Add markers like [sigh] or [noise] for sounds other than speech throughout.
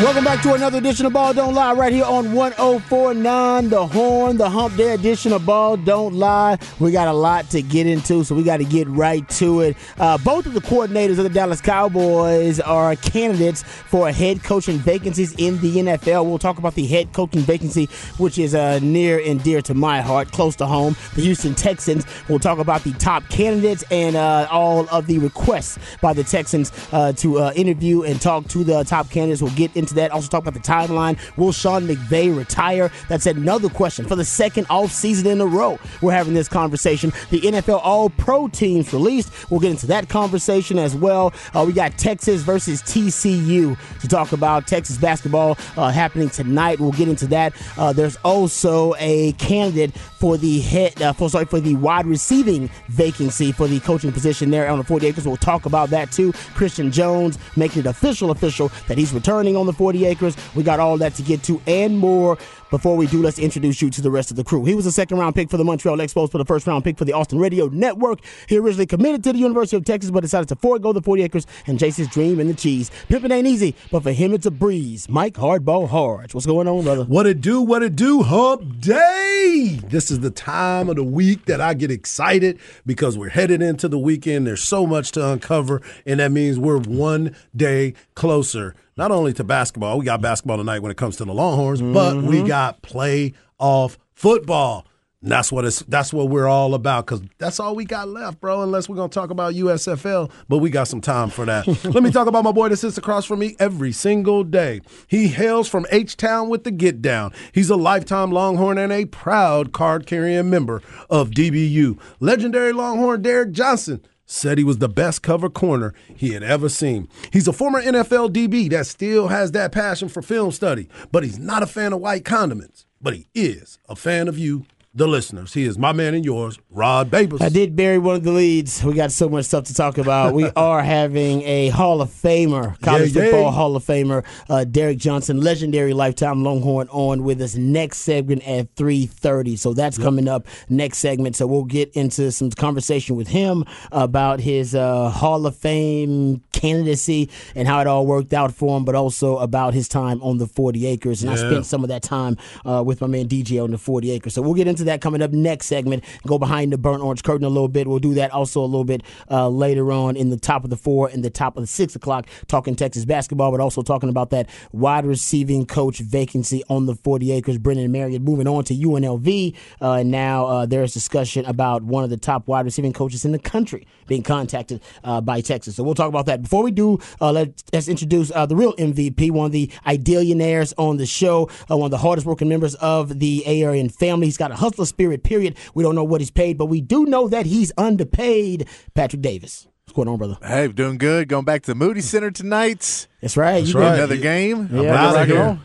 Welcome back to another edition of Ball Don't Lie right here on 1049 The Horn, the Hump Day edition of Ball Don't Lie. We got a lot to get into, so we got to get right to it. Uh, both of the coordinators of the Dallas Cowboys are candidates for head coaching vacancies in the NFL. We'll talk about the head coaching vacancy, which is uh, near and dear to my heart, close to home. The Houston Texans. We'll talk about the top candidates and uh, all of the requests by the Texans uh, to uh, interview and talk to the top candidates. We'll get into that. Also talk about the timeline. Will Sean McVay retire? That's another question. For the second off season in a row, we're having this conversation. The NFL All Pro teams released. We'll get into that conversation as well. Uh, we got Texas versus TCU to talk about Texas basketball uh, happening tonight. We'll get into that. Uh, there's also a candidate for the head, uh, for sorry, for the wide receiving vacancy for the coaching position there on the 40 acres. We'll talk about that too. Christian Jones making it official, official that he's returning on the 40 acres. We got all that to get to and more. Before we do, let's introduce you to the rest of the crew. He was a second round pick for the Montreal Expos, for the first round pick for the Austin Radio Network. He originally committed to the University of Texas, but decided to forego the 40 acres and chase his dream in the cheese. Pimpin' ain't easy, but for him it's a breeze. Mike Hardball Harge. What's going on, brother? What it do, what it do, hump day. This is the time of the week that I get excited because we're headed into the weekend. There's so much to uncover, and that means we're one day closer not only to basketball, we got basketball tonight when it comes to the Longhorns, mm-hmm. but we got playoff football. And that's what it's that's what we're all about because that's all we got left, bro. Unless we're gonna talk about USFL, but we got some time for that. [laughs] Let me talk about my boy that sits across from me every single day. He hails from H Town with the Get Down. He's a lifetime Longhorn and a proud card carrying member of DBU. Legendary Longhorn Derek Johnson said he was the best cover corner he had ever seen. He's a former NFL DB that still has that passion for film study, but he's not a fan of white condiments. But he is a fan of you the listeners. He is my man and yours, Rod Babers. I did bury one of the leads. We got so much stuff to talk about. we [laughs] are having a Hall of Famer, college yeah, football yeah. Hall of Famer, uh, Derek Johnson, legendary lifetime Longhorn, on with us next segment at three thirty. So that's yep. coming up next segment. So we'll get into some conversation with him about his uh, Hall of Fame candidacy and how it all worked out for him, but also about his time on the forty acres. And yeah. I spent some of that time uh, with my man DJ on the forty acres. So we'll get into into that coming up next segment. Go behind the burnt orange curtain a little bit. We'll do that also a little bit uh, later on in the top of the four and the top of the six o'clock, talking Texas basketball, but also talking about that wide receiving coach vacancy on the 40 acres. Brennan Marion moving on to UNLV. Uh, and now uh, there's discussion about one of the top wide receiving coaches in the country being contacted uh, by Texas. So we'll talk about that. Before we do, uh, let, us introduce uh, the real MVP, one of the idealionaires on the show, one of the hardest working members of the Aryan family. He's got a hustler spirit, period. We don't know what he's paid, but we do know that he's underpaid. Patrick Davis. What's going on, brother? Hey, doing good. Going back to the Moody Center tonight. That's right. That's right. Another game. Yeah,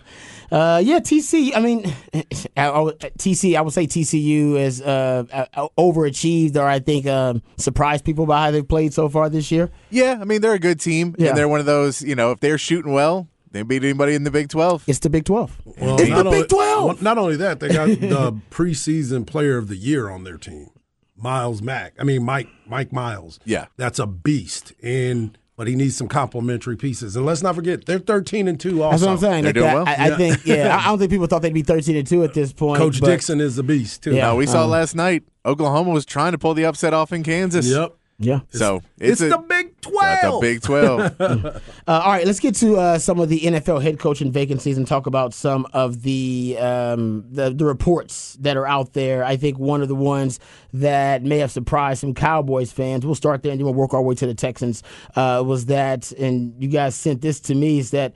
uh, yeah, TC. I mean, [laughs] TC. I would say TCU has uh, overachieved, or I think um, surprised people by how they've played so far this year. Yeah, I mean they're a good team, yeah. and they're one of those. You know, if they're shooting well, they beat anybody in the Big 12. It's the Big 12. Well, it's the only, Big 12. Not only that, they got the [laughs] preseason player of the year on their team. Miles Mack. I mean Mike Mike Miles. Yeah. That's a beast. And but he needs some complementary pieces. And let's not forget, they're thirteen and two. Also, that's what I'm saying. They're doing well. I, I yeah. think, yeah, I [laughs] don't think people thought they'd be thirteen and two at this point. Coach Dixon is a beast too. Yeah, no, we saw um, last night. Oklahoma was trying to pull the upset off in Kansas. Yep. Yeah. So it's, it's a, the Big Twelve. The Big Twelve. [laughs] [laughs] uh, all right, let's get to uh, some of the NFL head coaching vacancies and talk about some of the, um, the the reports that are out there. I think one of the ones that may have surprised some Cowboys fans. We'll start there and then we'll work our way to the Texans. Uh, was that, and you guys sent this to me, is that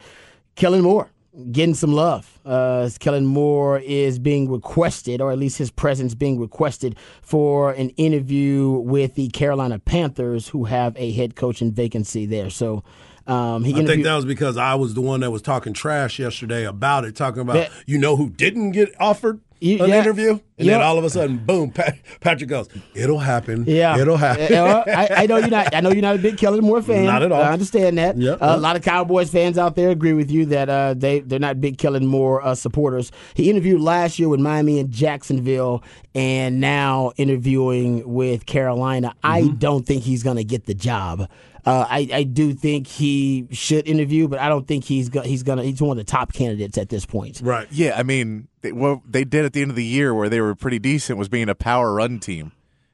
Kellen Moore getting some love. Uh, Kellen Moore is being requested, or at least his presence being requested, for an interview with the Carolina Panthers, who have a head coaching vacancy there. So. Um, I think that was because I was the one that was talking trash yesterday about it, talking about that, you know who didn't get offered you, an yeah, interview, and then all of a sudden, boom! Pat, Patrick goes, "It'll happen. Yeah, it'll happen." I, I, know you're not. I know you're not a big Kellen Moore fan. Not at all. I understand that. Yep, uh. A lot of Cowboys fans out there agree with you that uh, they they're not big Kellen Moore uh, supporters. He interviewed last year with Miami and Jacksonville, and now interviewing with Carolina. Mm-hmm. I don't think he's going to get the job. Uh, I, I do think he should interview, but I don't think he's go, he's gonna he's one of the top candidates at this point. Right. Yeah, I mean, they, what they did at the end of the year, where they were pretty decent, was being a power run team.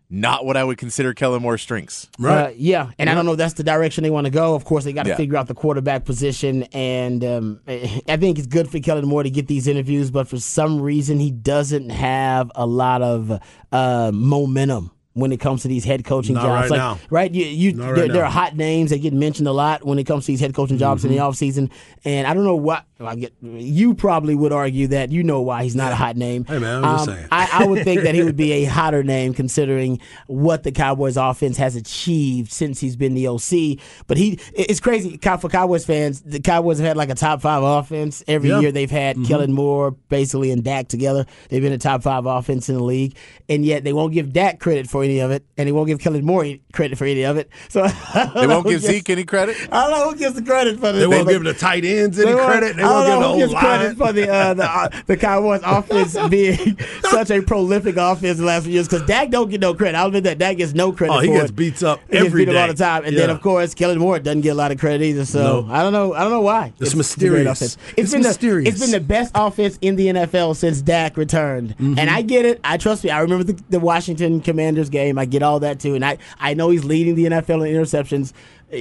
Not what I would consider Kellen Moore's strengths. Right. Uh, yeah, and I don't know if that's the direction they want to go. Of course, they got to Yeah. figure out the quarterback position, and um, [laughs] I think it's good for Kellen Moore to get these interviews, but for some reason, he doesn't have a lot of uh, momentum. When it comes to these head coaching Not jobs, right like now. right, you, you Not right there, there are hot names that get mentioned a lot when it comes to these head coaching jobs in the offseason. and I don't know what I get. You probably would argue that you know why he's not a hot name. Hey, man, I'm just saying. I, I would think that he would be a [laughs] hotter name considering what the Cowboys offense has achieved since he's been the OC. But he, it's crazy for Cowboys fans. The Cowboys have had like a top five offense every Yeah. year. They've had Mm-hmm. Kellen Moore basically and Dak together. They've been a top five offense in the league, and yet they won't give Dak credit for any of it, and he won't give Kellen Moore credit for any of it. So [laughs] They won't give gets- Zeke any credit. I don't know who gets the credit for this. They won't give the tight ends any credit. They I won't don't give know the who gets whole credit for the uh, the, uh, the Cowboys offense [laughs] being such a prolific offense the last few years because Dak don't get no credit. I'll admit that Dak gets no credit. Oh, he gets it. beats up He gets every beat up all the time, and then of course Kellen Moore doesn't get a lot of credit either. So No. I don't know. I don't know why. It's great mysterious. offense. It's been mysterious. The, it's been the best offense in the NFL since Dak returned, Mm-hmm. and I get it. I trust me. I remember the, the Washington Commanders game. I get all that too, and I I know he's leading the NFL in interceptions.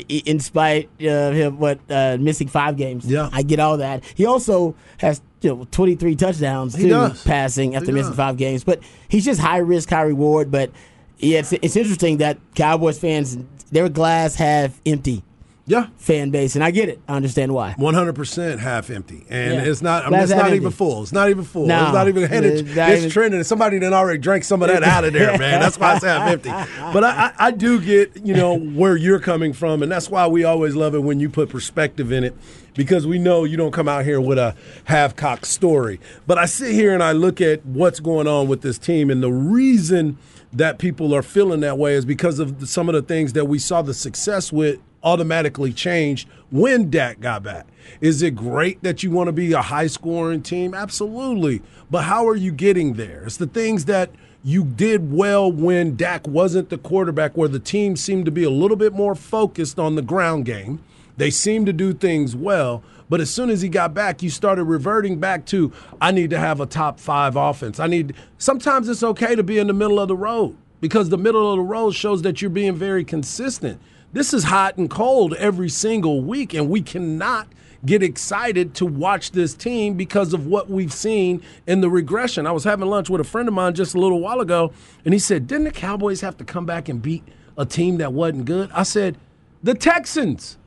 In spite of him, what uh, missing five games, Yeah. I get all that. He also has you know, 23 touchdowns He too, does. passing after He missing does. five games. But he's just high risk, high reward. But yeah, it's, it's interesting that Cowboys fans, their glass half empty Yeah. fan base, and I get it. I understand why. One hundred percent half empty, and Yeah. it's not. I mean, it's not empty. even full. It's not even full. No. It's not even headed. It's It's even- trending. Somebody done already drank some of that out of there, [laughs] man. That's why it's half empty. But I, I, I do get you know where you're coming from, and that's why we always love it when you put perspective in it, because we know you don't come out here with a half-cocked story. But I sit here and I look at what's going on with this team, and the reason that people are feeling that way is because of some of the things that we saw the success with automatically changed when Dak got back. Is it great that you want to be a high scoring team? Absolutely. But how are you getting there? It's the things that you did well when Dak wasn't the quarterback, where the team seemed to be a little bit more focused on the ground game. They seemed to do things well. But as soon as he got back, you started reverting back to I need to have a top five offense. I need sometimes it's okay to be in the middle of the road because the middle of the road shows that you're being very consistent. This is hot and cold every single week, and we cannot get excited to watch this team because of what we've seen in the regression. I was having lunch with a friend of mine just a little while ago, and he said, Didn't the Cowboys have to come back and beat a team that wasn't good? I said, The Texans.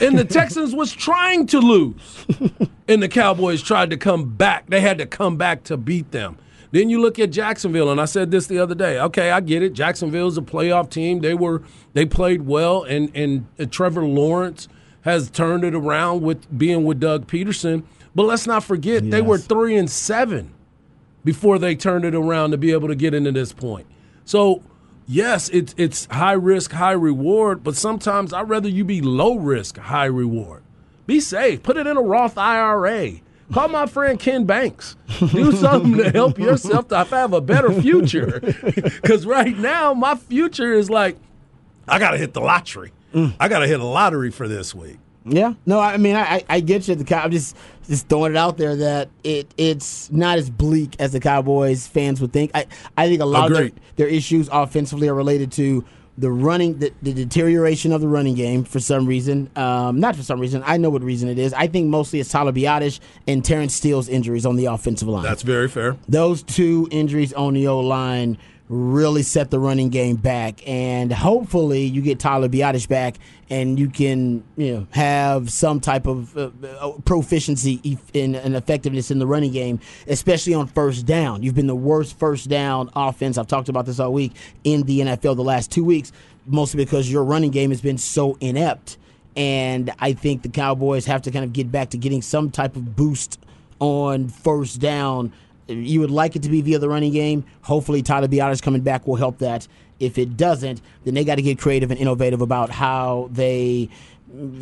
And the Texans was trying to lose. And the Cowboys tried to come back. They had to come back to beat them. Then you look at Jacksonville, and I said this the other day. Okay, I get it. Jacksonville's a playoff team. They were they played well, and and Trevor Lawrence has turned it around with being with Doug Pederson. But let's not forget they were three and seven before they turned it around to be able to get into this point. So yes, it's it's high risk, high reward, but sometimes I'd rather you be low risk, high reward. Be safe. Put it in a Roth IRA. Call my friend Ken Banks. Do something to help yourself to have a better future. [laughs] Because right now, my future is like, I got to hit the lottery. Mm. I got to hit a lottery for this week. Yeah, no, I mean, I, I- get you. The Cow- I'm just just throwing it out there that it it's not as bleak as the Cowboys fans would think. I, I think a lot of Agreed. their, their issues offensively are related to the running, the, the deterioration of the running game for some reason. Um, not for some reason. I know what reason it is. I think mostly it's Tyler Biadasz and Terence Steele's injuries on the offensive line. That's very fair. those two injuries on the O line really set the running game back, and hopefully you get Tyler Biadasz back, and you can you know have some type of uh, uh, proficiency in and effectiveness in the running game, especially on first down. You've been the worst first down offense. I've talked about this all week in the NFL the last two weeks, mostly because your running game has been so inept. And I think the Cowboys have to kind of get back to getting some type of boost on first down. You would like it to be via the running game. Hopefully, Tyler Biadasz coming back will help that. If it doesn't, then they got to get creative and innovative about how they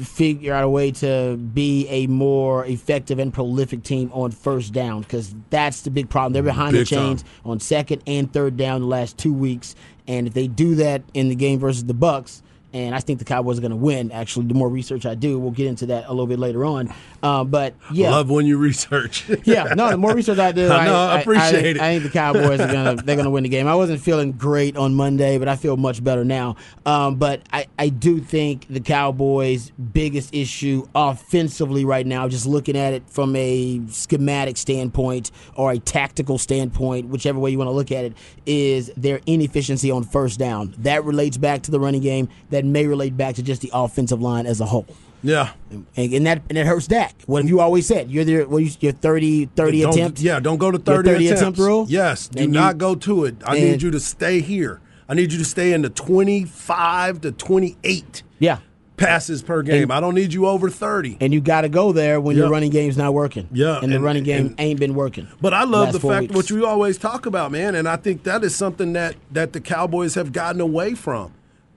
figure out a way to be a more effective and prolific team on first down because that's the big problem. They're mm-hmm. behind the Big time. chains on second and third down the last two weeks, and if they do that in the game versus the Bucs, and I think the Cowboys are going to win. Actually, the more research I do, we'll get into that a little bit later on. Uh, but yeah, Love when you research. [laughs] yeah, no. The more research I do, [laughs] I know, I appreciate I, it. I think the Cowboys are gonna they're gonna win the game. I wasn't feeling great on Monday, but I feel much better now. Um, but I, I do think the Cowboys' biggest issue offensively right now, just looking at it from a schematic standpoint or a tactical standpoint, whichever way you want to look at it, is their inefficiency on first down. That relates back to the running game. That may relate back to just the offensive line as a whole. yeah. And, and that and it hurts Dak. What have you always said? You're there. What you, your 30, 30 Don't- Yeah, don't go to 30, 30 attempts. attempt rule? Yes, do And you- not go to it. I need you to stay here. I need you to stay in the 25 to 28 Yeah. passes per game. I don't need you over 30. And you got to go there when Yeah. your running game's not working. Yeah, And the and- running game and- ain't been working. But I love last the fact weeks. what you always talk about, man, and I think that is something that that the Cowboys have gotten away from.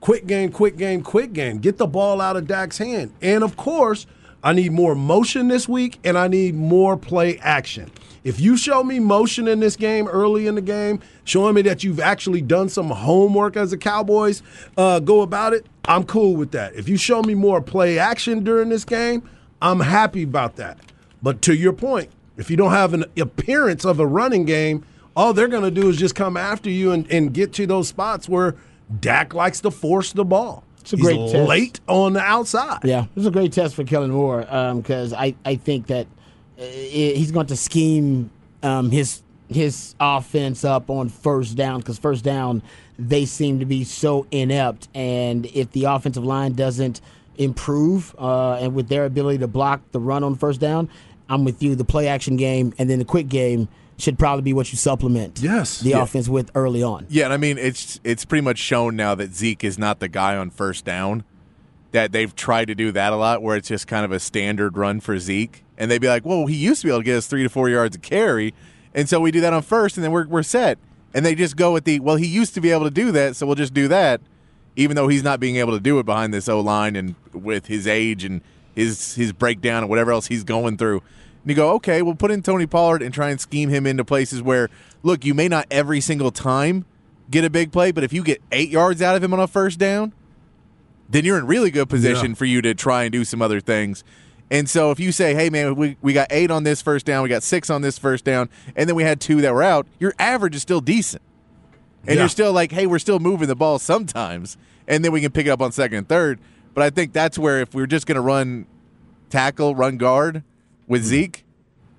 Quick game, quick game, quick game. Get the ball out of Dak's hand. And of course, I need more motion this week and I need more play action. If you show me motion in this game early in the game, showing me that you've actually done some homework as a Cowboys uh, go about it, I'm cool with that. If you show me more play action during this game, I'm happy about that. But to your point, if you don't have an appearance of a running game, all they're going to do is just come after you and, and get to those spots where Dak likes to force the ball. It's a He's great test. late on the outside. Yeah, it's a great test for Kellen Moore because I, I think that uh, he's going to scheme um, his his offense up on first down because first down they seem to be so inept, and if the offensive line doesn't improve uh, and with their ability to block the run on first down, I'm with you. The play action game and then the quick game should probably be what you supplement Yes. the Yeah. offense with early on. Yeah, and I mean it's it's pretty much shown now that Zeke is not the guy on first down. That they've tried to do that a lot, where it's just kind of a standard run for Zeke, and they'd be like, "Well, he used to be able to get us three to four yards of carry, and so we do that on first, and then we're we're set." And they just go with the, "Well, he used to be able to do that, so we'll just do that," even though he's not being able to do it behind this O line and with his age and his his breakdown and whatever else he's going through. And you go, okay, we'll put in Tony Pollard and try and scheme him into places where, look, you may not every single time get a big play, but if you get eight yards out of him on a first down, then you're in really good position Yeah. for you to try and do some other things. And so if you say, hey, man, we, we got eight on this first down, we got six on this first down, and then we had two that were out, your average is still decent. And Yeah. you're still like, hey, we're still moving the ball sometimes, and then we can pick it up on second and third. But I think that's where if we're just going to run tackle, run guard with Hmm. Zeke,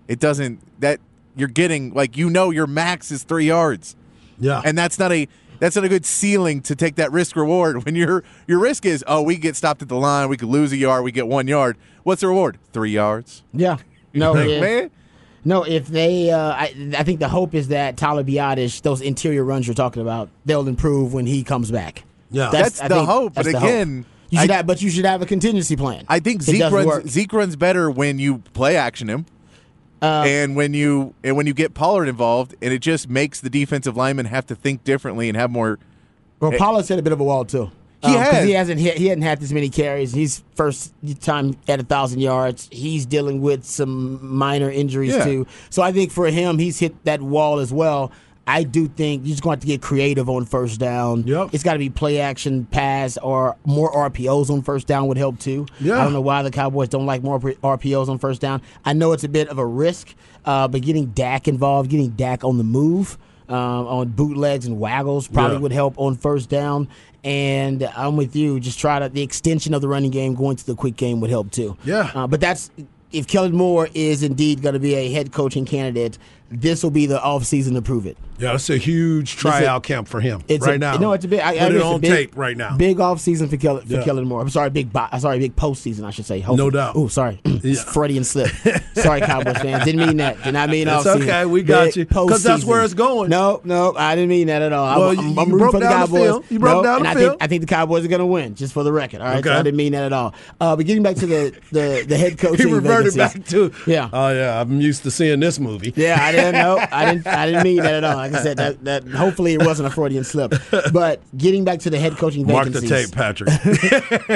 it doesn't, that you're getting, like, you know, your max is three yards Yeah. and that's not a that's not a good ceiling to take that risk reward [laughs] when your your risk is oh we get stopped at the line we could lose a yard we get one yard what's the reward three yards Yeah. No, Like, if- man No, if they, uh, I, I think the hope is that Tyler Biadasz, those interior runs you're talking about, they'll improve when he comes back. Yeah. That's I the think hope, that's but the hope. You should I- have, but you should have a contingency plan. I think Zeke runs work. Zeke runs better when you play action him Uh, and when you and when you get Pollard involved and it just makes the defensive lineman have to think differently and have more Well, Pollard's hit a bit of a wall too. He Um, has. he hasn't hit, he hadn't had this many carries. He's first time at a thousand yards. He's dealing with some minor injuries Yeah. too. So I think for him, he's hit that wall as well. I do think you're just going to have to get creative on first down. Yep. It's got to be play action pass or more RPOs on first down would help too. Yeah. I don't know why the Cowboys don't like more RPOs on first down. I know it's a bit of a risk, uh, but getting Dak involved, getting Dak on the move, um, on bootlegs and waggles probably Yeah. would help on first down. And I'm with you. Just try to the extension of the running game going to the quick game would help too. Yeah. Uh, but that's if Kellen Moore is indeed going to be a head coaching candidate, this will be the off season to prove it. Yeah, it's a huge tryout camp for him It's right a, now. No, it's a big. I, Put I it it's on big, tape right now. Big off season for Kellen for Yeah. Kellen Moore. I'm sorry, big. Bo- sorry, big postseason. I should say. No doubt. Oh, sorry, It's [clears throat] Yeah. Freudian slip. [laughs] sorry, Cowboys fans. Didn't mean that. Did not mean It's off okay. We got you. 'Cause that's where it's going. No, no, I didn't mean that at all. Well, I'm, you- I'm you rooting for the down the Cowboys. You broke no, down and the I field. think I think the Cowboys are going to win. Just for the record. All right, so I didn't mean that at all. Uh, but getting back to the the, the head [laughs] coach. he reverted vacancies. back to Yeah. Oh yeah, I'm used to seeing this movie. Yeah, I didn't. I didn't. I didn't mean that at all. Like I said, that, that hopefully it wasn't a Freudian slip. But getting back to the head coaching Mark the tape, Patrick.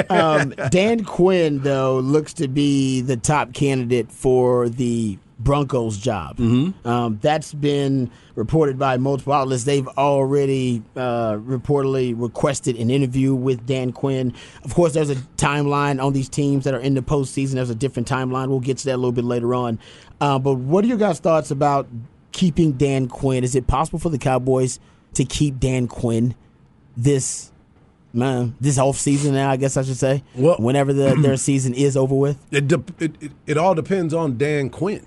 [laughs] um, Dan Quinn though looks to be the top candidate for the Broncos job. Mm-hmm. Um, that's been reported by multiple outlets. They've already uh, reportedly requested an interview with Dan Quinn. Of course, there's a timeline on these teams that are in the postseason. There's a different timeline. We'll get to that a little bit later on. Uh, but what are your guys' thoughts about keeping Dan Quinn? Is it possible for the Cowboys to keep Dan Quinn this man, this off season now, I guess I should say. Well- whenever the, their [clears throat] season is over with. It, de- it, it it all depends on Dan Quinn.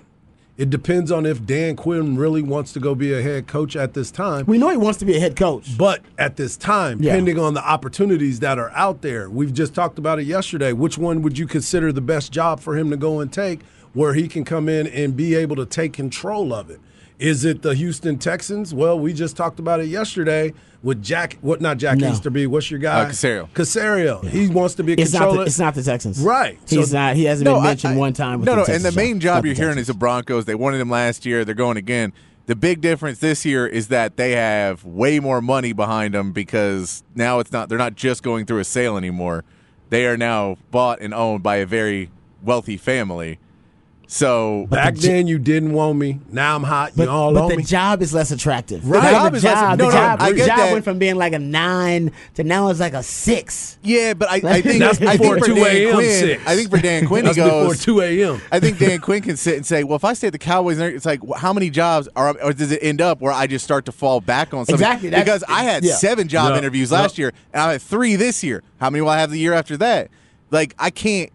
It depends on if Dan Quinn really wants to go be a head coach at this time. We know he wants to be a head coach. But at this time, Yeah. depending on the opportunities that are out there, we've just talked about it yesterday. Which one would you consider the best job for him to go and take where he can come in and be able to take control of it? Is it the Houston Texans? Well, we just talked about it yesterday with Jack, what not Jack No. Easterby, what's your guy? Uh, Caserio. Caserio. He wants to be a It's not, controller. the, it's not the Texans. Right. He's So- not. He hasn't been mentioned one time. With no, the no. And the main job the you're hearing is the Broncos. They wanted him last year. They're going again. The big difference this year is that they have way more money behind them because now it's not. They're not just going through a sale anymore. They are now bought and owned by a very wealthy family. So Back the then, you didn't want me. Now I'm hot. You But, all but on the me. job is less attractive. Right. The The job, job the is less- no, the no, job, I get job that. went from being like a nine to now it's like a six. yeah, but I, I think That's I before think for 2 Dan a.m. Quinn, six. I think for Dan [laughs] Quinn, That's he goes before 2 a.m. I think Dan Quinn can sit and say, "Well, if I stay at the Cowboys, it's like wh- how many jobs are, or does it end up where I just start to fall back on something?" Exactly, Because I had yeah. seven job Yeah. interviews Yeah. last year, and I had three this year. How many will I have the year after that? Like I can't.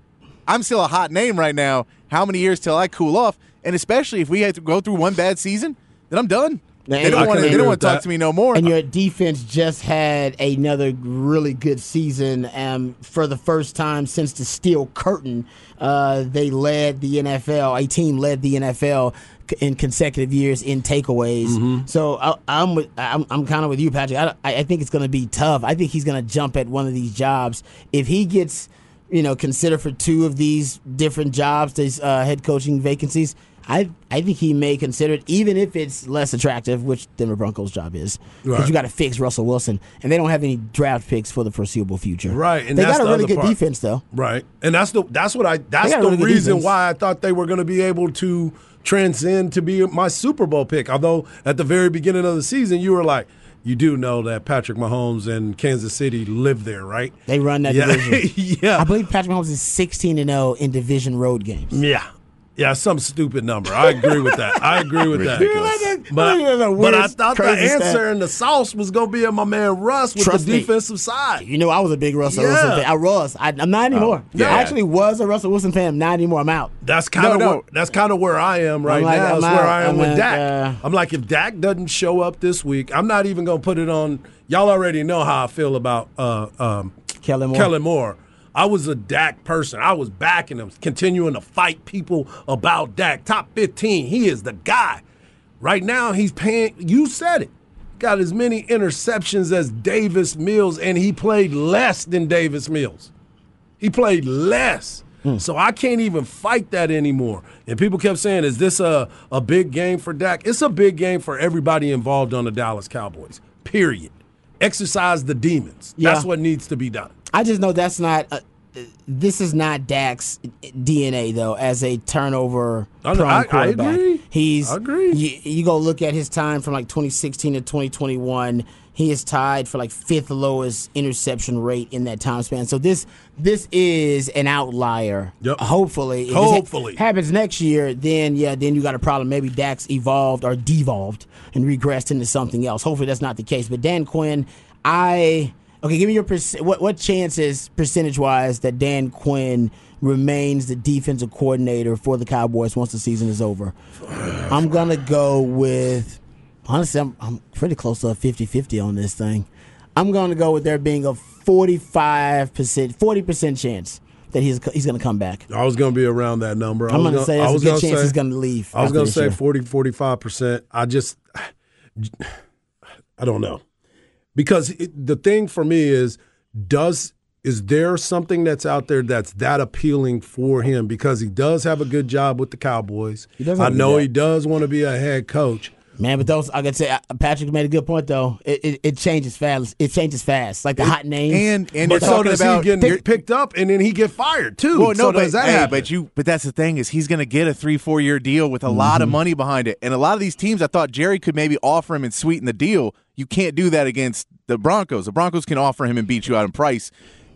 I'm still a hot name right now. How many years till I cool off? And especially if we had to go through one bad season, then I'm done. Man, They don't want to. can They agree don't want with to talk that. to me no more. And your defense just had another really good season. Um, for the first time since the Steel Curtain, uh, they led the NFL. A team led the NFL in consecutive years in takeaways. Mm-hmm. So I, I'm with, I'm, I'm kind of with you, Patrick. I, I I think it's going to be tough. I think he's going to jump at one of these jobs if he gets you know consider for two of these different jobs, these uh, head coaching vacancies. I I think he may consider it, even if it's less attractive, which Denver Broncos' job is, because Right. you got to fix Russell Wilson, and they don't have any draft picks for the foreseeable future. Right, and they that's got a really good part. defense, though. Right, and that's the that's what I that's the really reason why I thought they were going to be able to transcend to be my Super Bowl pick. Although at the very beginning of the season, you were like, you do know that Patrick Mahomes and Kansas City live there, right? They run that Yeah, division. [laughs] yeah, I believe Patrick Mahomes is 16 and 0 in division road games. yeah. Yeah, some stupid number. I agree with that. I agree with that. Ridiculous. But, but I thought the crazy stat. answer and the sauce was going to be in my man Russ with Trust the me. defensive side. You know, I was a big Russell Yeah. Wilson fan. I was. I, I'm not anymore. yeah. I actually was a Russell Wilson fan. I'm not anymore. I'm out. That's kind of No, no. where, that's kind of where I am right like, now. I'm That's out. where I am I'm with like, Dak. uh, I'm like, if Dak doesn't show up this week, I'm not even gonna put it on. Y'all already know how I feel about uh, um, Kellen Moore. Kellen Moore. I was a Dak person. I was backing him, continuing to fight people about Dak. Top 15, he is the guy. Right now, he's paying. You said it. Got as many interceptions as Davis Mills, and he played less than Davis Mills. He played less. Hmm. So I can't even fight that anymore. And people kept saying, is this a, a big game for Dak? It's a big game for everybody involved on the Dallas Cowboys, period. Exercise the demons. That's what needs to be done. I just know that's not. Uh, this is not Dak's DNA though, as a turnover I know, I- I quarterback. agree. He's I agree. You, you go look at his time from like 2016 to 2021. He is tied for like fifth lowest interception rate in that time span. So this this is an outlier. Yep. Hopefully, If this ha- Hopefully. happens next year, then yeah, then you got a problem. Maybe Dax evolved or devolved and regressed into something else. Hopefully that's not the case. But Dan Quinn, I okay, give me your perc- what what chances percentage wise that Dan Quinn remains the defensive coordinator for the Cowboys once the season is over. I'm gonna go with honestly, I'm, I'm pretty close to a 50-50 on this thing. I'm gonna go with there being a 45 percent, 40 percent chance that he's he's gonna come back. I was going to be around that number. I I'm was gonna say there's a good chance say- he's gonna leave. I was going to say year. 40, 45%. I just, I don't know. Because it, the thing for me is, does, is there something that's out there that's that appealing for him? Because he does have a good job with the Cowboys. I have a good know he does want to be a head coach. Man, but those I could say uh, Patrick made a good point though. It, it, it changes fast. It changes fast, like the hot names. And and But you're so does about he get picked up and then he get fired too. Well, no, so but, does that hey, happen? but you, but that's the thing is he's going to get a three, four year deal with a lot of Mm-hmm. money behind it, and a lot of these teams, I thought Jerry could maybe offer him and sweeten the deal. You can't do that against the Broncos. The Broncos can offer him and beat you out in price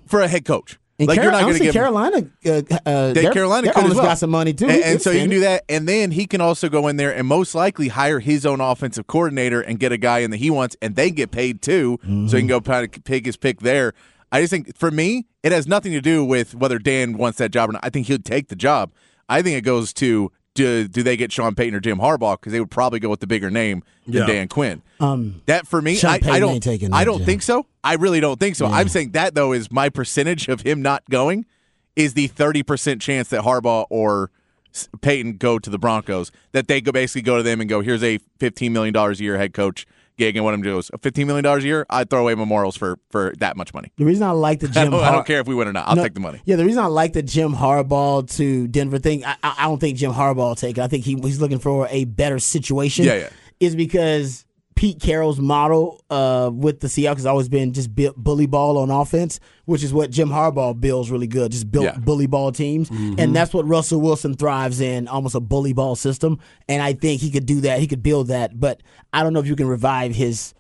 for a head coach. And like Car- you're not going to give Carolina. Uh, uh, They, Carolina could as well. got some money too. and, and so you can do that, and then he can also go in there and most likely hire his own offensive coordinator and get a guy in that he wants, and they get paid too, so he can go kind of pick his pick there. I just think for me, it has nothing to do with whether Dan wants that job or not. I think he'll take the job. I think it goes to do, do they get Sean Payton or Jim Harbaugh because they would probably go with the bigger name than Yeah. Dan Quinn. Um, That for me, I, I don't. ain't I that don't job. think so. I really don't think so. I'm saying that though is my percentage of him not going is the 30 percent chance that Harbaugh or Payton go to the Broncos. That they go basically go to them and go, here's a 15 million dollars a year head coach gig, and what I'm doing is 15 million dollars a year. I'd throw away memorials for for that much money. the reason I like the [laughs] I Jim, don't, I don't care if we win or not. I'll No, take the money. Yeah, the reason I like the Jim Harbaugh to Denver thing, I, I I don't think Jim Harbaugh will take it. I think he, he's looking for a better situation. Yeah, yeah. Is because Pete Carroll's model uh, with the Seahawks has always been just bully ball on offense, which is what Jim Harbaugh builds really good. Just built Yeah. bully ball teams, and that's what Russell Wilson thrives in, almost a bully ball system. And I think he could do that. He could build that, but I don't know if you can revive his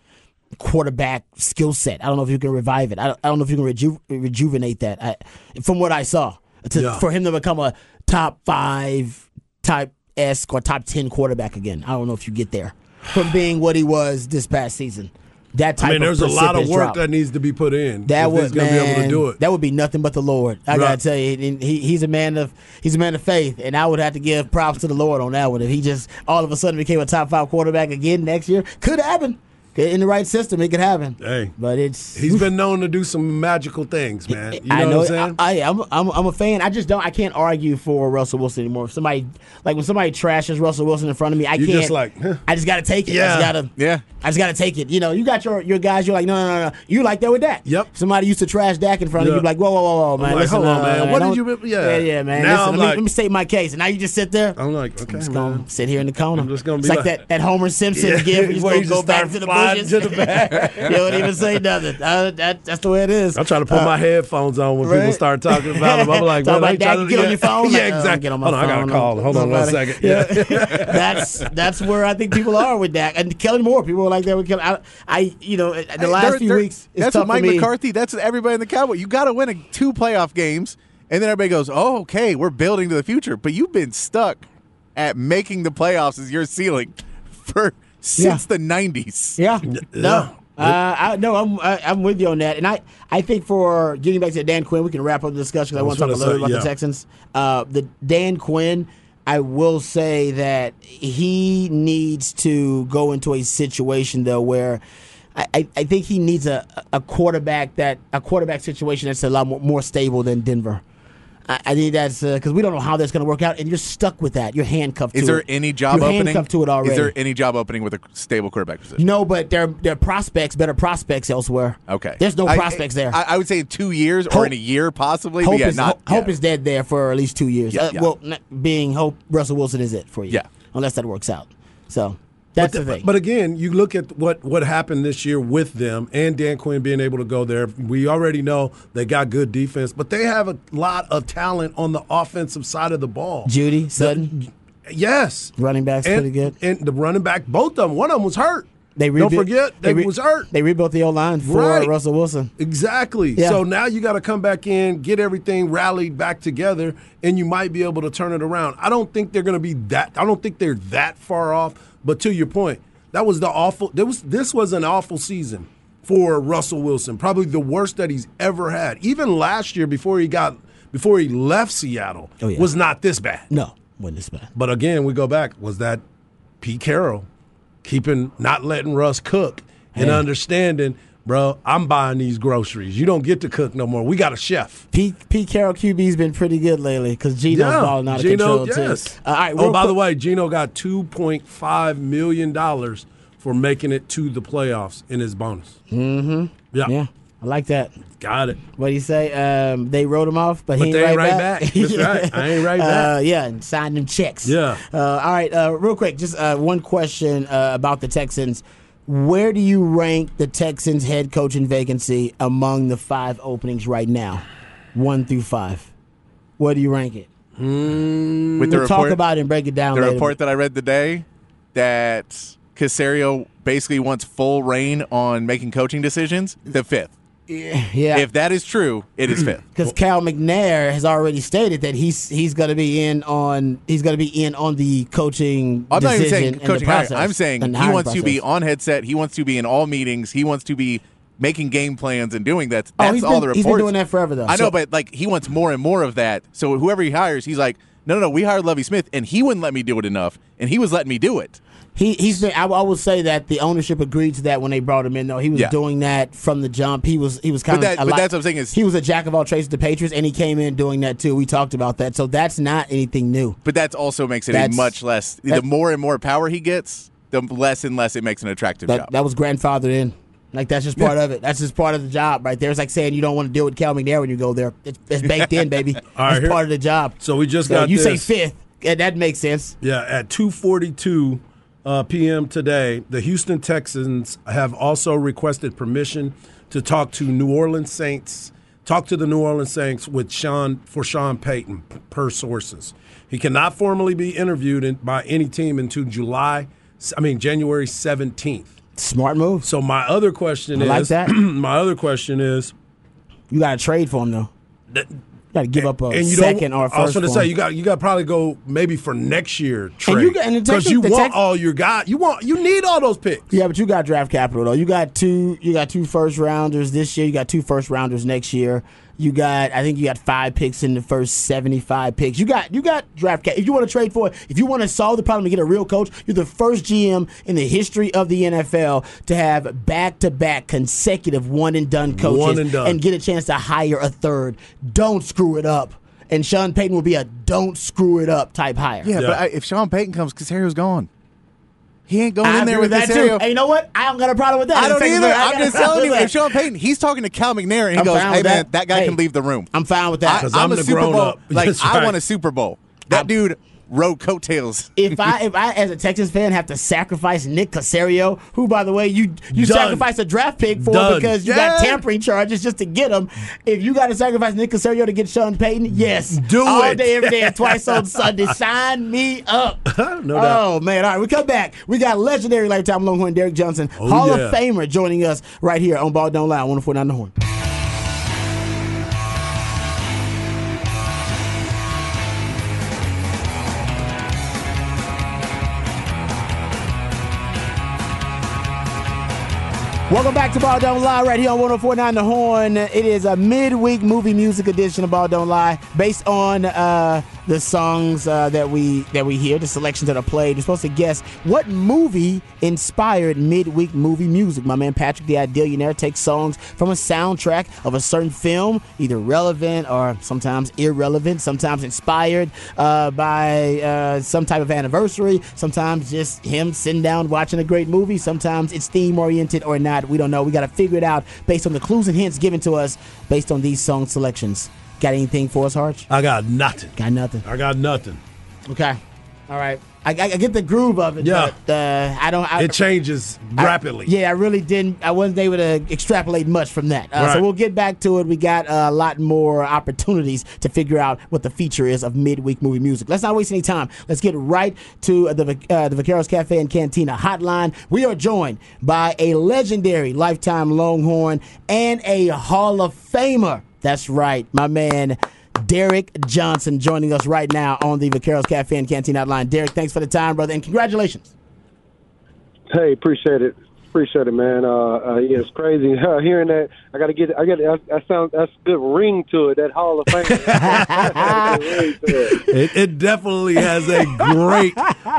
quarterback skill set. I don't know if you can revive it. I don't, I don't know if you can reju- rejuvenate that. I, from what I saw, to, Yeah. for him to become a top five, type S or top ten quarterback again, I don't know if you get there from being what he was this past season. That type I mean, of there's a lot of work drop. that needs to be put in. That would gonna be able to do it. That would be nothing but the Lord. I Right. gotta tell you, he, he's a man of he's a man of faith, and I would have to give props to the Lord on that one. If he just all of a sudden became a top five quarterback again next year, could happen. In the right system, it could happen. Hey. but it's He's been known to do some magical things, man. [laughs] You know, I know. what I'm saying? I, I, I'm, I'm, I'm a fan. I just don't. I can't argue for Russell Wilson anymore. If somebody like when somebody trashes Russell Wilson in front of me, I You can't. just like, huh. I just got to take it. I Yeah. just gotta. Yeah. I just got to take it. You know, you got your your guys. You're like, no, no, no, no. You like that with Dak. Yep. Somebody used to trash Dak in front of you. Like, whoa, whoa, whoa, whoa, man. like, listen, hold on, uh, man. What did you- yeah. yeah, yeah, man. Now Listen, I'm let, me, let me state my case, and now you just sit there. I'm like, okay, just man. gonna sit here in the corner. I'm just gonna it's be like, like- that, that Homer Simpson Yeah, gif. You [laughs] just where you go back to the flying bushes. to the back. you don't even say nothing. Uh, that, that's the way it is. I'm trying to put my headphones on when people start talking about them. I'm like, Talk man, I about ain't Dak, trying to get on yeah. your phone. [laughs] Yeah, Like, uh, exactly. get on my Hold on, I got a call. Hold on one second. Somebody- second. Yeah. [laughs] that's that's where I think people are with that. and Kellen Moore. People are like that with Kellen. I, I you know, the Hey, last they're- few they're- weeks, it's that's tough Mike for me. McCarthy. That's everybody in the Cowboy. You got to win a, two playoff games, and then everybody goes, "Oh, okay, we're building to the future." But you've been stuck at making the playoffs as your ceiling [laughs] for since the '90s. Yeah, Yeah. no. Uh, I, no, I'm I, I'm with you on that, and I, I think for getting back to Dan Quinn, we can wrap up the discussion. 'cause I, I want to talk a little say, bit about yeah. the Texans. Uh, the Dan Quinn, I will say that he needs to go into a situation though where I, I, I think he needs a, a quarterback that a quarterback situation that's a lot more, more stable than Denver. I, I think that's because we don't know how that's going to work out, and you're stuck with that. You're handcuffed. Is there it. any job You're opening? handcuffed to it already. Is there any job opening with a stable quarterback position? No, but there there are prospects, better prospects elsewhere. Okay. There's no I- prospects there. I, I would say in two years or in a year, possibly. hope yeah, is not Ho- hope yeah. is dead there for at least two years. Yeah, Uh. Well, being hope Russell Wilson is it for you. Yeah. unless that works out. So that's but, the thing. but again, you look at what what happened this year with them and Dan Quinn being able to go there. We already know they got good defense, but they have a lot of talent on the offensive side of the ball. Jeudy Sutton, Yes, running backs and, pretty good. And the running back, both of them. One of them was hurt. They don't rebuilt- forget they, re- was hurt. They rebuilt the O line for Right. Russell Wilson. Exactly. Yeah. So now you got to come back in, get everything rallied back together, and you might be able to turn it around. I don't think they're going to be that. I don't think they're that far off. But to your point, that was the awful. There was this was an awful season for Russell Wilson. Probably the worst that he's ever had. Even last year, before he got before he left Seattle, Oh, yeah. was not this bad. No, wasn't this bad. But again, we go back. Was that Pete Carroll keeping not letting Russ cook and understanding, bro? I'm buying these groceries. You don't get to cook no more. We got a chef. Pete, Pete Carroll QB's been pretty good lately because Gino's balling out of Gino, control yes. too. Uh, all right, oh, by the way, Gino got two point five million dollars for making it to the playoffs in his bonus. Mm-hmm. Yeah. yeah, I like that. Got it. What do you say? Um, they wrote him off, but, But he ain't ain't right, right back. back. That's right. I ain't right [laughs] Uh, back. yeah, and signed them checks. Yeah. Uh, all right. Uh, real quick, just uh, one question uh, about the Texans. Where do you rank the Texans head coaching vacancy among the five openings right now, one through five? Where do you rank it? Mm, With the We'll talk about it and break it down the later. report that I read today that Caserio basically wants full rein on making coaching decisions. The fifth. Yeah, [laughs] If that is true, it is fifth. [clears throat] because Cal McNair has already stated that he's he's going to be in on he's going to be in on the coaching. I'm not even saying decision and the coaching process I'm saying he wants to be on headset. He wants to be in all meetings. He wants to be making game plans and doing that. Oh, That's he's all been- the he's reports. been doing that forever, though. I know, but like he wants more and more of that. So whoever he hires, he's like, no, no, no. We hired Lovie Smith, and he wouldn't let me do it enough, and he was letting me do it. He he's been. I, I will say that the ownership agreed to that when they brought him in. Though he was Yeah. doing that from the jump. He was he was kind But of. that- but that's what I'm saying is- he was a jack of all trades at the Patriots, and he came in doing that too. We talked about that, so that's not anything new. But that also makes it That's- a much less. The that- more and more power he gets, the less and less it makes an attractive That job. that was grandfathered in. Like that's just part of it. That's just part of the job, right there. It's like saying you don't want to deal with Cal McNair when you go there. It's, it's baked in, baby. [laughs] All right, That's here- part of the job. So we just So got you say this. fifth, yeah, that makes sense. Yeah, at 2:42 uh, p.m. today, the Houston Texans have also requested permission to talk to New Orleans Saints, talk to the New Orleans Saints with Sean for Sean Payton, per sources. He cannot formally be interviewed in, by any team until July, I mean January 17th. Smart move. So my other question I is, like that. [clears throat] my other question is, You got to trade for him though. Got to give up a and you second or a first. I was going to say you got you got probably go maybe for next year trade you got- and the because you the want all your guys. You want you need all those picks. Yeah, but you got draft capital though. You got two. You got two first rounders this year. You got two first rounders next year. You got. I think you got five picks in the first seventy-five picks. You got. You got draft cap. If you want to trade for it, if you want to solve the problem and get a real coach, you're the first GM in the history of the NFL to have back-to-back consecutive one and done coaches One and done. get a chance to hire a third. Don't screw it up. And Sean Payton will be a don't screw it up type hire. yeah, Yeah. but I, if Sean Payton comes, because Caserio's gone. He ain't going I in there with that too. And you know what? I don't got a problem with that. I don't either. I'm just telling you, if that. Sean Payton, he's talking to Cal McNair, and he I'm goes, fine "Hey with man, that. that, guy Hey, can leave the room." I'm fine with I, I'm, I'm a the Super grown Bowl. up. [laughs] Like That's I right. want a Super Bowl. That I'm- dude rode coattails. if I if I as a Texas fan have to sacrifice Nick Caserio, who by the way you you Done. sacrificed a draft pick for Done. because you Yeah. got tampering charges just to get him. If you got to sacrifice Nick Caserio to get Sean Payton, yes, Do it all it. day every day and twice on [laughs] Sunday. Sign me up. [laughs] No doubt. Oh man! All right, we come back. We got legendary lifetime Longhorn Derek Johnson, Oh, Hall yeah. of Famer, joining us right here on Ball Don't Lie. One oh four nine the horn. Welcome back to Ball Don't Lie right here on 1049 The Horn. It is a midweek movie music edition of Ball Don't Lie based on uh, the songs uh, that we that we hear, the selections that are played. You're supposed to guess what movie inspired midweek movie music. My man Patrick the Idealionaire takes songs from a soundtrack of a certain film, either relevant or sometimes irrelevant, sometimes inspired uh, by uh, some type of anniversary, sometimes just him sitting down watching a great movie, sometimes it's theme oriented or not. We don't know. We got to figure it out based on the clues and hints given to us based on these song selections. Got anything for us, Harch? I got nothing. Got nothing. I got nothing. Okay. All right. I, I, get the groove of it, Yeah. but uh, I don't. I, It changes I- rapidly. yeah, I really didn't. I wasn't able to extrapolate much from that. Uh, So we'll get back to it. We got uh, a lot more opportunities to figure out what the feature is of midweek movie music. Let's not waste any time. Let's get right to the uh, the Vaqueros Cafe and Cantina hotline. We are joined by a legendary lifetime Longhorn and a Hall of Famer. That's right, my man. Derrick Johnson joining us right now on the Vaqueros Cafe and Canteen Hotline. Derrick, thanks for the time, brother, and congratulations. Hey, appreciate it. Appreciate it, man. Uh, uh, yeah, it's crazy uh, [laughs] hearing that. I got to get. I got that, that sound. That's good ring to it. That Hall of Fame. That's a good ring to it. It, it definitely has a great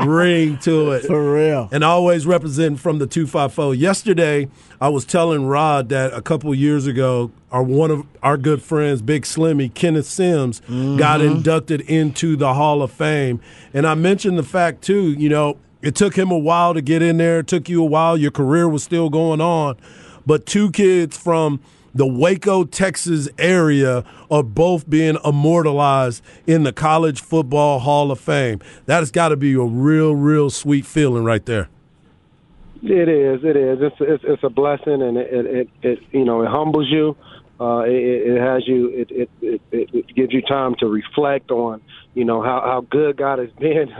ring to it. For real. And always representing from the 254. Yesterday, I was telling Rod that a couple years ago, our one of our good friends, Big Slimmy, Kenneth Sims, got inducted into the Hall of Fame. And I mentioned the fact, too, you know, it took him a while to get in there. It took you a while. Your career was still going on. But two kids from the Waco, Texas area are both being immortalized in the College Football Hall of Fame. That has got to be a real, real sweet feeling right there. It is. It is. It's it's, it's a blessing, and it, it it, you know it humbles you. Uh, it, it has you. It, it it it gives you time to reflect on you know how how good God has [laughs] been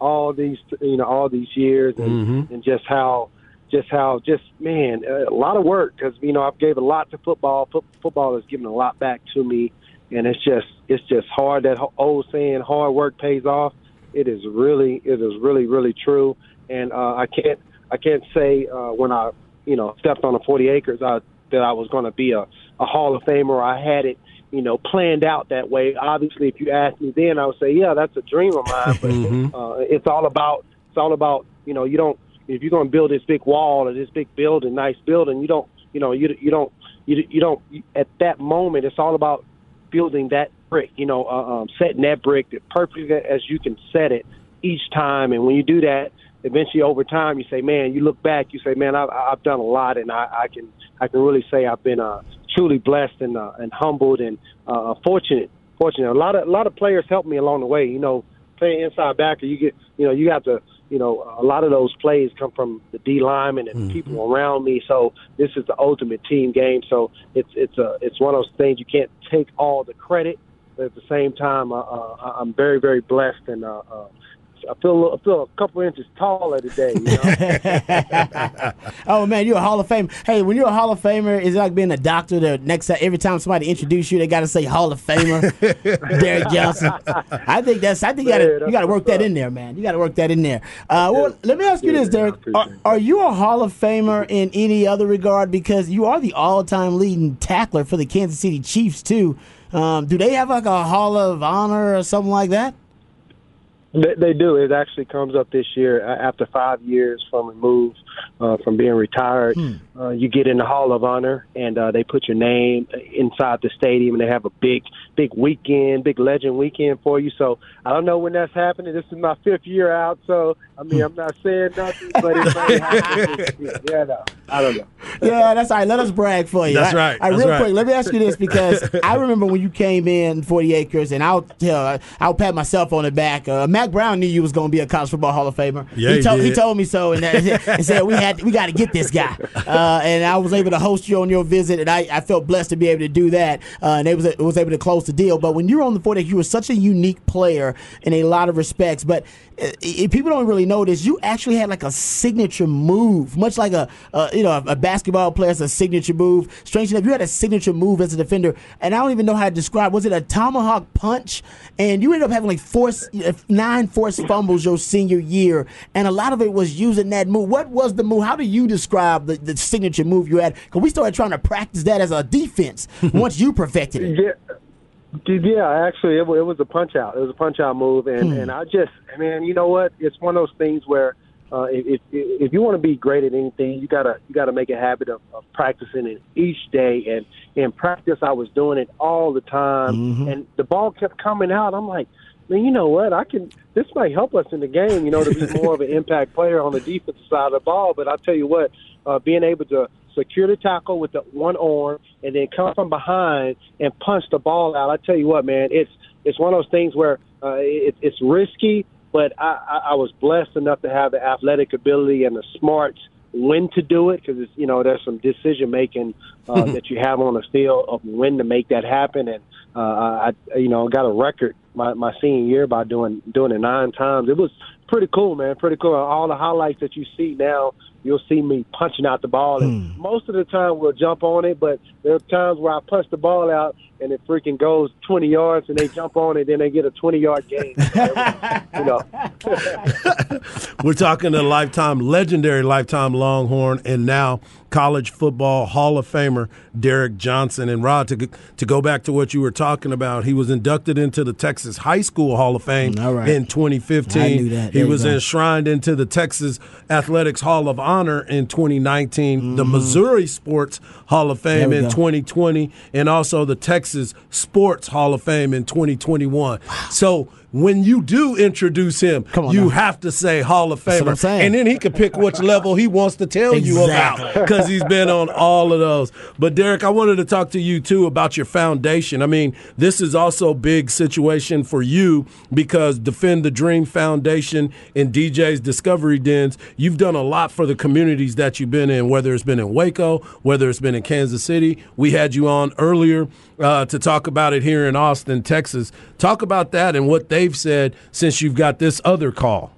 all these you know all these years, and mm-hmm. and just how just how just man a lot of work because you know I've gave a lot to football. football has given a lot back to me, and it's just it's just hard. That old saying, "Hard work pays off." It is really it is really really true, and uh, I can't I can't say uh, when I you know stepped on the 40 acres I, that I was going to be a a Hall of Famer. I had it, you know, planned out that way. Obviously, if you asked me then, I would say, yeah, that's a dream of mine. But [laughs] mm-hmm. uh, it's all about it's all about you know you don't if you're going to build this big wall or this big building, nice building, you don't you know you you don't you you don't at that moment. It's all about building that brick. You know, uh, um, setting that brick as perfect as you can set it each time. And when you do that, eventually over time, you say, man, you look back, you say, man, I've, I've done a lot, and I, I can I can really say I've been uh, truly blessed and uh, and humbled and uh, fortunate. Fortunate. A lot of a lot of players helped me along the way. You know, playing inside backer, you get you know you have to you know a lot of those plays come from the D linemen and mm-hmm. people around me. So this is the ultimate team game. So it's it's a it's one of those things you can't take all the credit, but at the same time, uh, uh, I'm very very blessed and. Uh, uh, I feel I feel a couple inches taller today. You know? [laughs] oh man, you're a Hall of Famer. Hey, when you're a Hall of Famer, is it like being a doctor? That next every time somebody introduce you, they got to say Hall of Famer, [laughs] Derrick Johnson. I think that's. I think you got to you got to work that in there, man. You got to work that in there. Uh, well, let me ask you this, Derrick: are, are you a Hall of Famer in any other regard? Because you are the all-time leading tackler for the Kansas City Chiefs too. Um, do they have like a Hall of Honor or something like that? They, they do. It actually comes up this year after five years from removed uh, from being retired. Hmm. Uh, you get in the Hall of Honor, and uh, they put your name inside the stadium, and they have a big, big weekend, big legend weekend for you. So I don't know when that's happening. This is my fifth year out, so I mean I'm not saying nothing, but it might happen. yeah, no, I don't know. yeah, that's all right. Let us brag for you. That's right. I, that's real right. quick, let me ask you this because [laughs] I remember when you came in 40 acres, and I'll tell, I'll pat myself on the back. Uh, Mack Brown knew you was going to be a college football Hall of Famer. Yeah, he, he, told, he told me so, and, [laughs] and said we had we got to get this guy. Uh, and I was able to host you on your visit, and I, I felt blessed to be able to do that. Uh, and it was was able to close the deal. But when you were on the 40, you were such a unique player in a lot of respects. But uh, people don't really know this. You actually had like a signature move, much like a, a you know a basketball player has a signature move. Strange enough, you had a signature move as a defender, and I don't even know how to describe. Was it a tomahawk punch? And you ended up having like four, nine forced fumbles your senior year, and a lot of it was using that move. What was the move? How do you describe the, the signature move you had? Because we started trying to practice that as a defense [laughs] once you perfected it. Yeah. Yeah, actually, it, was a punch out. It was a punch out move, and hmm. and I just, man, you know what? It's one of those things where uh, if if you want to be great at anything, you gotta you gotta make a habit of, of practicing it each day. And in practice, I was doing it all the time, mm-hmm. and the ball kept coming out. I'm like, man, you know what? I can. This might help us in the game, you know, to be [laughs] more of an impact player on the defensive side of the ball. But I tell you what, uh, being able to secure the tackle with the one arm, and then come from behind and punch the ball out. I tell you what, man, it's it's one of those things where uh, it, it's risky, but I, I, I was blessed enough to have the athletic ability and the smarts when to do it because it's you know there's some decision making uh, [laughs] that you have on the field of when to make that happen and uh, I you know got a record my my senior year by doing doing it nine times it was pretty cool man pretty cool all the highlights that you see now you'll see me punching out the ball. And hmm. most of the time we'll jump on it, but there are times where I punch the ball out and it freaking goes 20 yards and they jump on it, then they get a 20 yard gain. [laughs] you know. [laughs] We're talking a lifetime, legendary lifetime Longhorn, and now college football Hall of Famer Derrick Johnson. And Rod, to, to go back to what you were talking about, he was inducted into the Texas High School Hall of Fame in 2015. He was enshrined into the Texas Athletics Hall of Honor in 2019, mm-hmm. the Missouri Sports Hall of Fame in go. 2020, and also the Texas Sports Hall of Fame in 2021. Wow. So when you do introduce him, you now. have to say Hall of That's what I'm Famer, saying. and then he can pick which level he wants to tell you about because he's been on all of those. But Derrick, I wanted to talk to you too about your foundation. I mean, this is also a big situation for you because Defend the Dream Foundation and DJ's Discovery Dens, you've done a lot for the communities that you've been in, whether it's been in Waco, whether it's been in Kansas City. We had you on earlier uh, to talk about it here in Austin, Texas. Talk about that and what they've said since you've got this other call.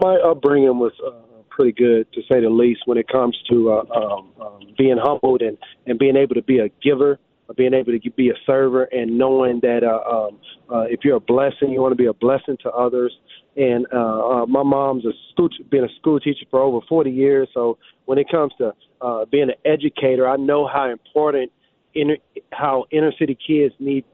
my upbringing was uh, pretty good to say the least when it comes to uh, um, um, being humbled and, and being able to be a giver, being able to be a server, and knowing that uh, um, uh, if you're a blessing, you want to be a blessing to others. And uh, uh, my mom's a school, been a school teacher for over 40 years, so when it comes to uh, being an educator, I know how important inner, how inner city kids need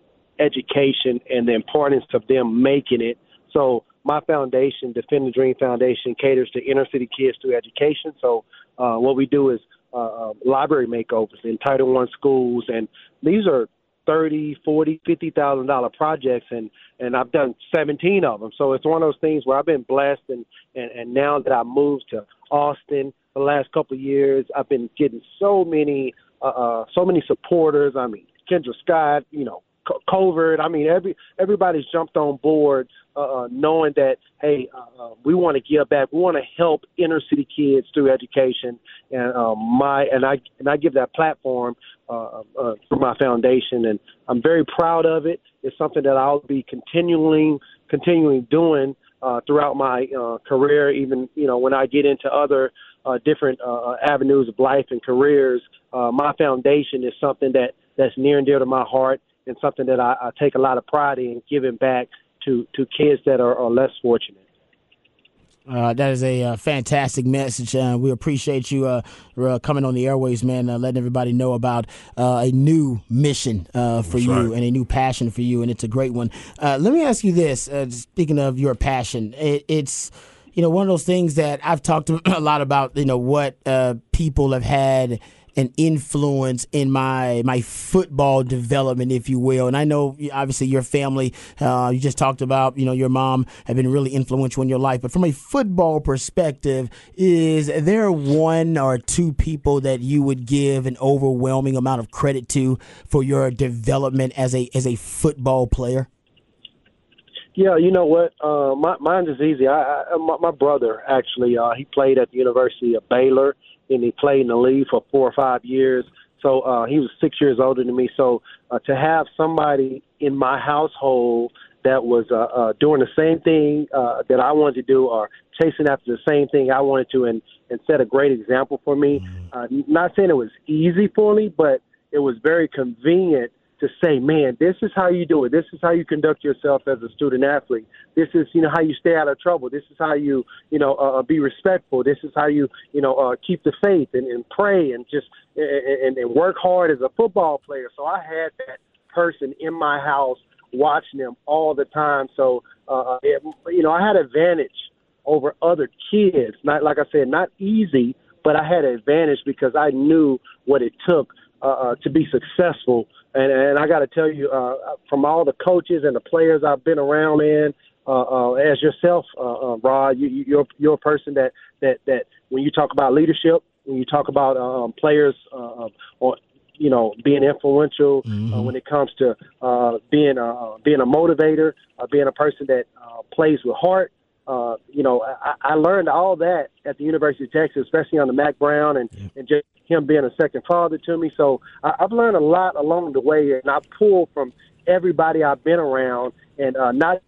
education and the importance of them making it. So my foundation, Defend the Dream Foundation, caters to inner city kids through education. So uh, what we do is uh, uh, library makeovers in Title One schools, and these are thirty, forty, fifty thousand dollar projects, and and I've done seventeen of them. So it's one of those things where I've been blessed, and and, and now that I moved to Austin the last couple of years, I've been getting so many uh, uh, so many supporters. I mean, Kendra Scott, you know, Covert. I mean, every everybody's jumped on board, uh, uh, knowing that hey, uh, uh, we want to give back. We want to help inner city kids through education, and um, my and I and I give that platform uh, uh, through my foundation, and I'm very proud of it. It's something that I'll be continuing continuing doing uh, throughout my uh, career, even you know when I get into other uh, different uh, avenues of life and careers. Uh, my foundation is something that that's near and dear to my heart, and something that I, I take a lot of pride in giving back to to kids that are, are less fortunate. Uh, that is a uh, fantastic message. Uh, we appreciate you uh, uh, coming on the airways, man, uh, letting everybody know about uh, a new mission uh, for you right. and a new passion for you, and it's a great one. Uh, let me ask you this: uh, Speaking of your passion, it, it's you know one of those things that I've talked [clears throat] a lot about. You know what uh, people have had an influence in my my football development, if you will. And I know obviously your family, uh, you just talked about, you know, your mom have been really influential in your life. But from a football perspective, is there one or two people that you would give an overwhelming amount of credit to for your development as a as a football player? Yeah, you know what? Uh, my, mine is easy. I, I my, my brother actually, uh, he played at the University of Baylor, and he played in the league for four or five years. So uh, he was six years older than me. So uh, to have somebody in my household that was uh, uh, doing the same thing uh, that I wanted to do, or chasing after the same thing I wanted to, and and set a great example for me. Uh, not saying it was easy for me, but it was very convenient to say, man, this is how you do it. This is how you conduct yourself as a student athlete. This is, you know, how you stay out of trouble. This is how you, you know, uh, be respectful. This is how you, you know, uh, keep the faith and, and pray and just and, and work hard as a football player. So I had that person in my house watching them all the time. So, uh, it, you know, I had advantage over other kids. Not like I said, not easy, but I had an advantage because I knew what it took uh, uh, to be successful. And, and I got to tell you, uh, from all the coaches and the players I've been around in, uh, uh, as yourself, uh, uh, Rod, you, you- you're you're a person that that that when you talk about leadership, when you talk about um, players, uh, or you know, being influential uh, when it comes to uh, being a being a motivator, uh, being a person that uh, plays with heart. Uh, you know, I, I learned all that at the University of Texas, especially on the Mack Brown and, and just him being a second father to me. So I, I've learned a lot along the way, and I pull from everybody I've been around, and uh, not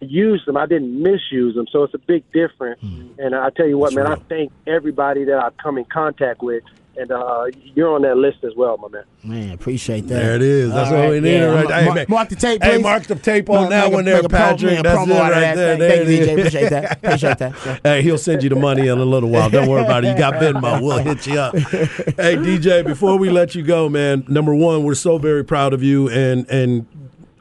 use them. I didn't misuse them, so it's a big difference. And I tell you what, man, I thank everybody that I've come in contact with, and uh, you're on that list as well, my man. Man, appreciate that. There it is. That's All what we need yeah. right there. Hey, Mark, man. mark the tape, Hey, mark the tape Mark- on that make a- one there, make a promo- Patrick. make That's it right that. there. Thank, There thank you, DJ. Appreciate that. Appreciate that. Yeah. [laughs] Hey, he'll send you the money in a little while. Don't worry about it. You got Venmo. We'll hit you up. Hey, DJ, before we let you go, man, number one, we're so very proud of you and and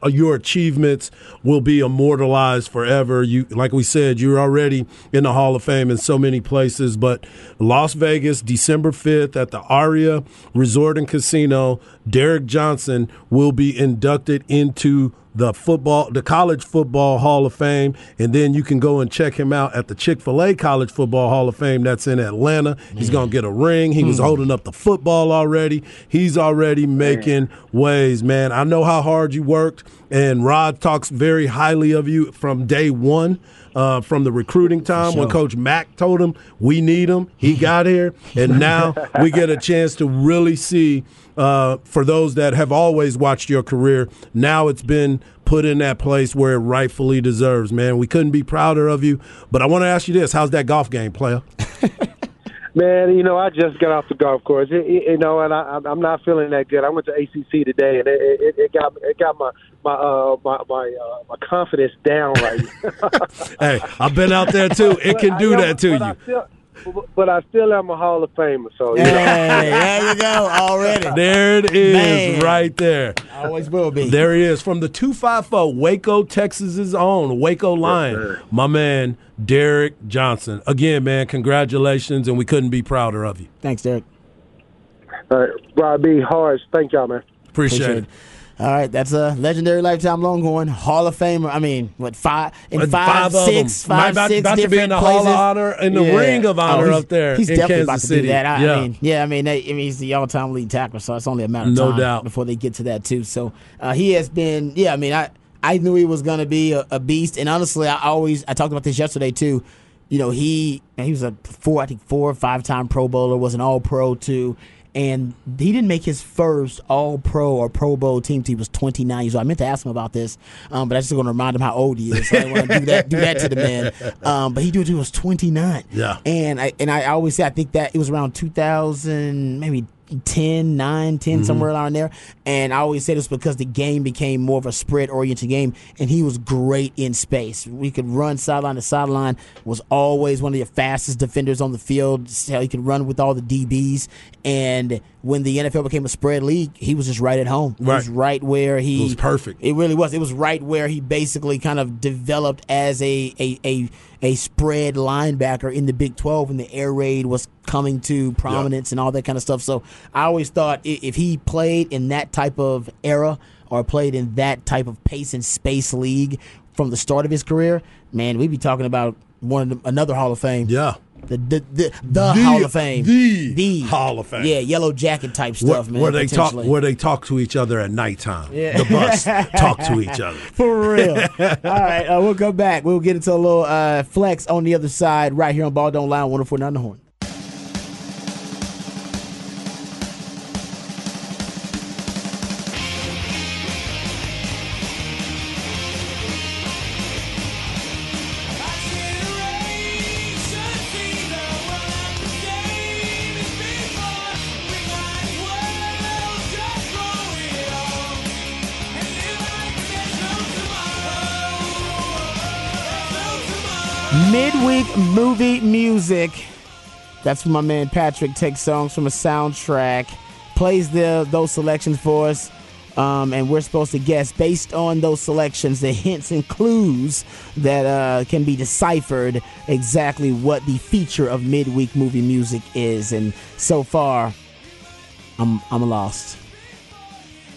Uh, your achievements will be immortalized forever. You, like we said, you're already in the Hall of Fame in so many places. But Las Vegas, December 5th at the Aria Resort and Casino, Derrick Johnson will be inducted into the football, the College Football Hall of Fame, and then you can go and check him out at the Chick Fil A College Football Hall of Fame. That's in Atlanta. He's gonna get a ring. He was hmm. holding up the football already. He's already making ways, man. I know how hard you worked, and Rod talks very highly of you from day one. Uh, from the recruiting time when Coach Mack told him we need him, he [laughs] got here, and now we get a chance to really see. Uh, for those that have always watched your career, now it's been put in that place where it rightfully deserves. Man, we couldn't be prouder of you. But I want to ask you this: How's that golf game, player? [laughs] Man, you know, I just got off the golf course. It, it, you know, and I, I'm not feeling that good. I went to ACC today, and it, it, it got it got my my uh, my my, uh, my confidence down right now. [laughs] hey, I've been out there too. It can do that to you. Still- but I still am a Hall of Famer. So you Hey, there you go. Already. There it is, Man. right there. Always will be. There he is from the 254 Waco, Texas's own Waco Lion. sir. my man, Derrick Johnson. Again, man, congratulations, and we couldn't be prouder of you. Thanks, Derrick. All right, Rob B. Harsh, thank y'all, man. Appreciate, Appreciate it. it. All right, that's a legendary lifetime Longhorn Hall of Famer. I mean, what five in five, of six, five, about, six about to be in the places. Hall of Honor in the Yeah. Ring of Oh, Honor he's- up there He's in definitely Kansas about to City. do that. I, yeah. I mean, yeah, I mean, they, I mean, he's the all-time lead tackler, so it's only a matter of No time doubt. before they get to that too. So uh, he has been, yeah. I mean, I I knew he was going to be a, a beast, and honestly, I always I talked about this yesterday too. You know, he he was a four, I think four or five time Pro Bowler, was an All Pro too. And he didn't make his first All Pro or Pro Bowl team till he was 29 years old. I meant to ask him about this, um, but I just want to remind him how old he is. So I want to do that, do that to the man. [laughs] Um, but he did it. He was 29. Yeah. And I and I always say I think that it was around 2000, maybe 10, 9, 10, mm-hmm. somewhere around there. And I always say this because the game became more of a spread oriented game, and he was great in space. We could run sideline to sideline, was always one of the fastest defenders on the field. So he could run with all the DBs. And when the NFL became a spread league, he was just right at home. He was Right. right where he It was perfect. it really was. It was right where he basically kind of developed as a a, a, a spread linebacker in the Big 12 when the air raid was coming to prominence and all that kind of stuff. So I always thought if he played in that type of era or played in that type of pace and space league from the start of his career, man, we'd be talking about one another Hall of Fame. Yeah. The the, the, the Hall of Fame. the Hall of Fame. Yeah, yellow jacket type Where, stuff, man. where they talk, where they talk to each other at nighttime. Yeah. The bus [laughs] talk to each other. For real. [laughs] All right, uh, we'll come back. We'll get into a little uh, flex on the other side right here on Ball Don't Lie on 1049 The Horn. Movie music. That's where my man Patrick takes songs from a soundtrack, plays the those selections for us, um, and we're supposed to guess based on those selections, the hints and clues that uh, can be deciphered exactly what the feature of midweek movie music is. And so far, I'm I'm lost.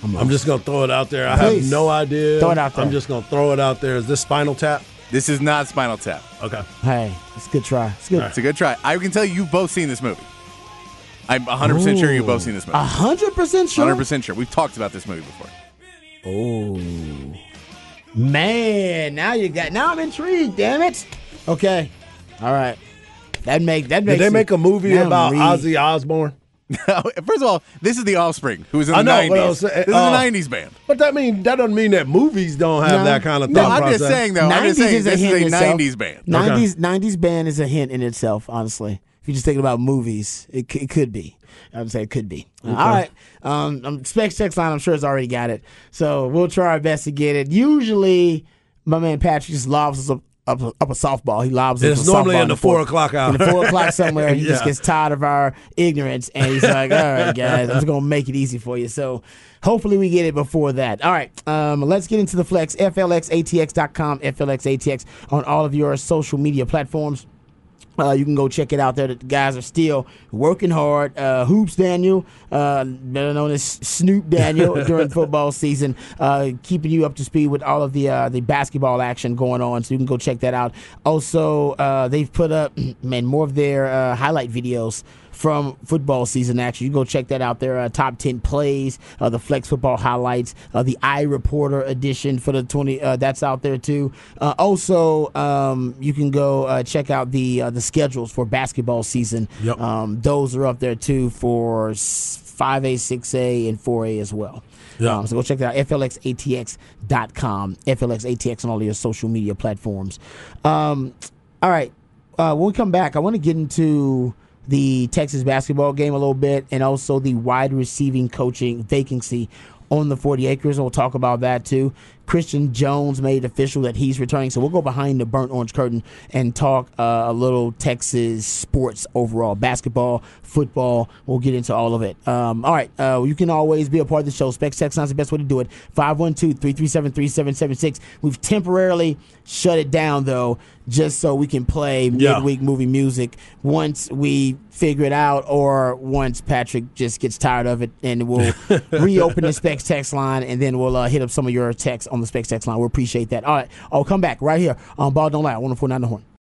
I'm, lost. I'm just gonna throw it out there. I Please. have no idea. Throw it out there. I'm just gonna throw it out there. Is this Spinal Tap? This is not Spinal Tap. Okay. hey, it's a good try. It's good. It's a good try. I can tell you, you've both seen this movie. I'm 100% sure you've both seen this movie. Hundred percent sure. 100% sure. We've talked about this movie before. Oh man, now you got now I'm intrigued. Damn it. Okay, all right. That make that Did they make a movie about. Ozzy Osbourne? [laughs] First of all, this is The Offspring, who was in the know, 90s. but I was this uh, is a 90s band. But that mean that doesn't mean that movies don't have No. that kind of No, I'm just saying, though. I'm just 90s saying is a this is hint a in itself. 90s band. 90s 90s band is a hint in itself. Honestly, if you're just thinking about movies, it, c- it could be. I would say it could be. All right. Um, um, Specs text line, I'm sure has already got it. So we'll try our best to get it. Usually, my man Patrick just lobs us a, up, up a softball. He lobs. it. It's normally in the four- o'clock hour. In the four o'clock somewhere, he [laughs] just gets tired of our ignorance, and he's like, "All right, guys, I'm just gonna make it easy for you." So, hopefully, we get it before that. All right, um, let's get into the flex. FLXATX.com, FLXATX on all of your social media platforms. Uh, you can go check it out there. The guys are still working hard. Uh, Hoops Daniel, uh, better known as Snoop Daniel, [laughs] during football season, uh, keeping you up to speed with all of the uh, the basketball action going on. So you can go check that out. Also, uh, they've put up [clears throat] man more of their uh, highlight videos from football season action. You go check that out there. Uh, top 10 plays, uh, the Flex Football highlights, uh, the I Reporter edition for the 20. Uh, that's out there too. Uh, also, um, you can go uh, check out the uh, the schedules for basketball season. Yep. Um, those are up there too for s- 5A, 6A, and 4A as well. Yeah. Um, so go check that out. FLXATX.com. FLXATX on all your social media platforms. Um, all right. Uh, when we come back, I want to get into the Texas basketball game a little bit and also the wide receiving coaching vacancy on the 40 acres. We'll talk about that too. Christian Jones made official that he's returning. So we'll go behind the burnt orange curtain and talk uh, a little Texas sports overall basketball, football. We'll get into all of it. Um, all right. Uh, you can always be a part of the show. Specs Text is the best way to do it. 512 337 3776. We've temporarily shut it down, though, just so we can play Yeah. midweek movie music once we figure it out or once Patrick just gets tired of it and we'll [laughs] reopen the Specs text line and then we'll uh, hit up some of your texts on the Specs text line. We'll appreciate that. All right. I'll come back right here on Ball Don't Lie, 1049 The Horn.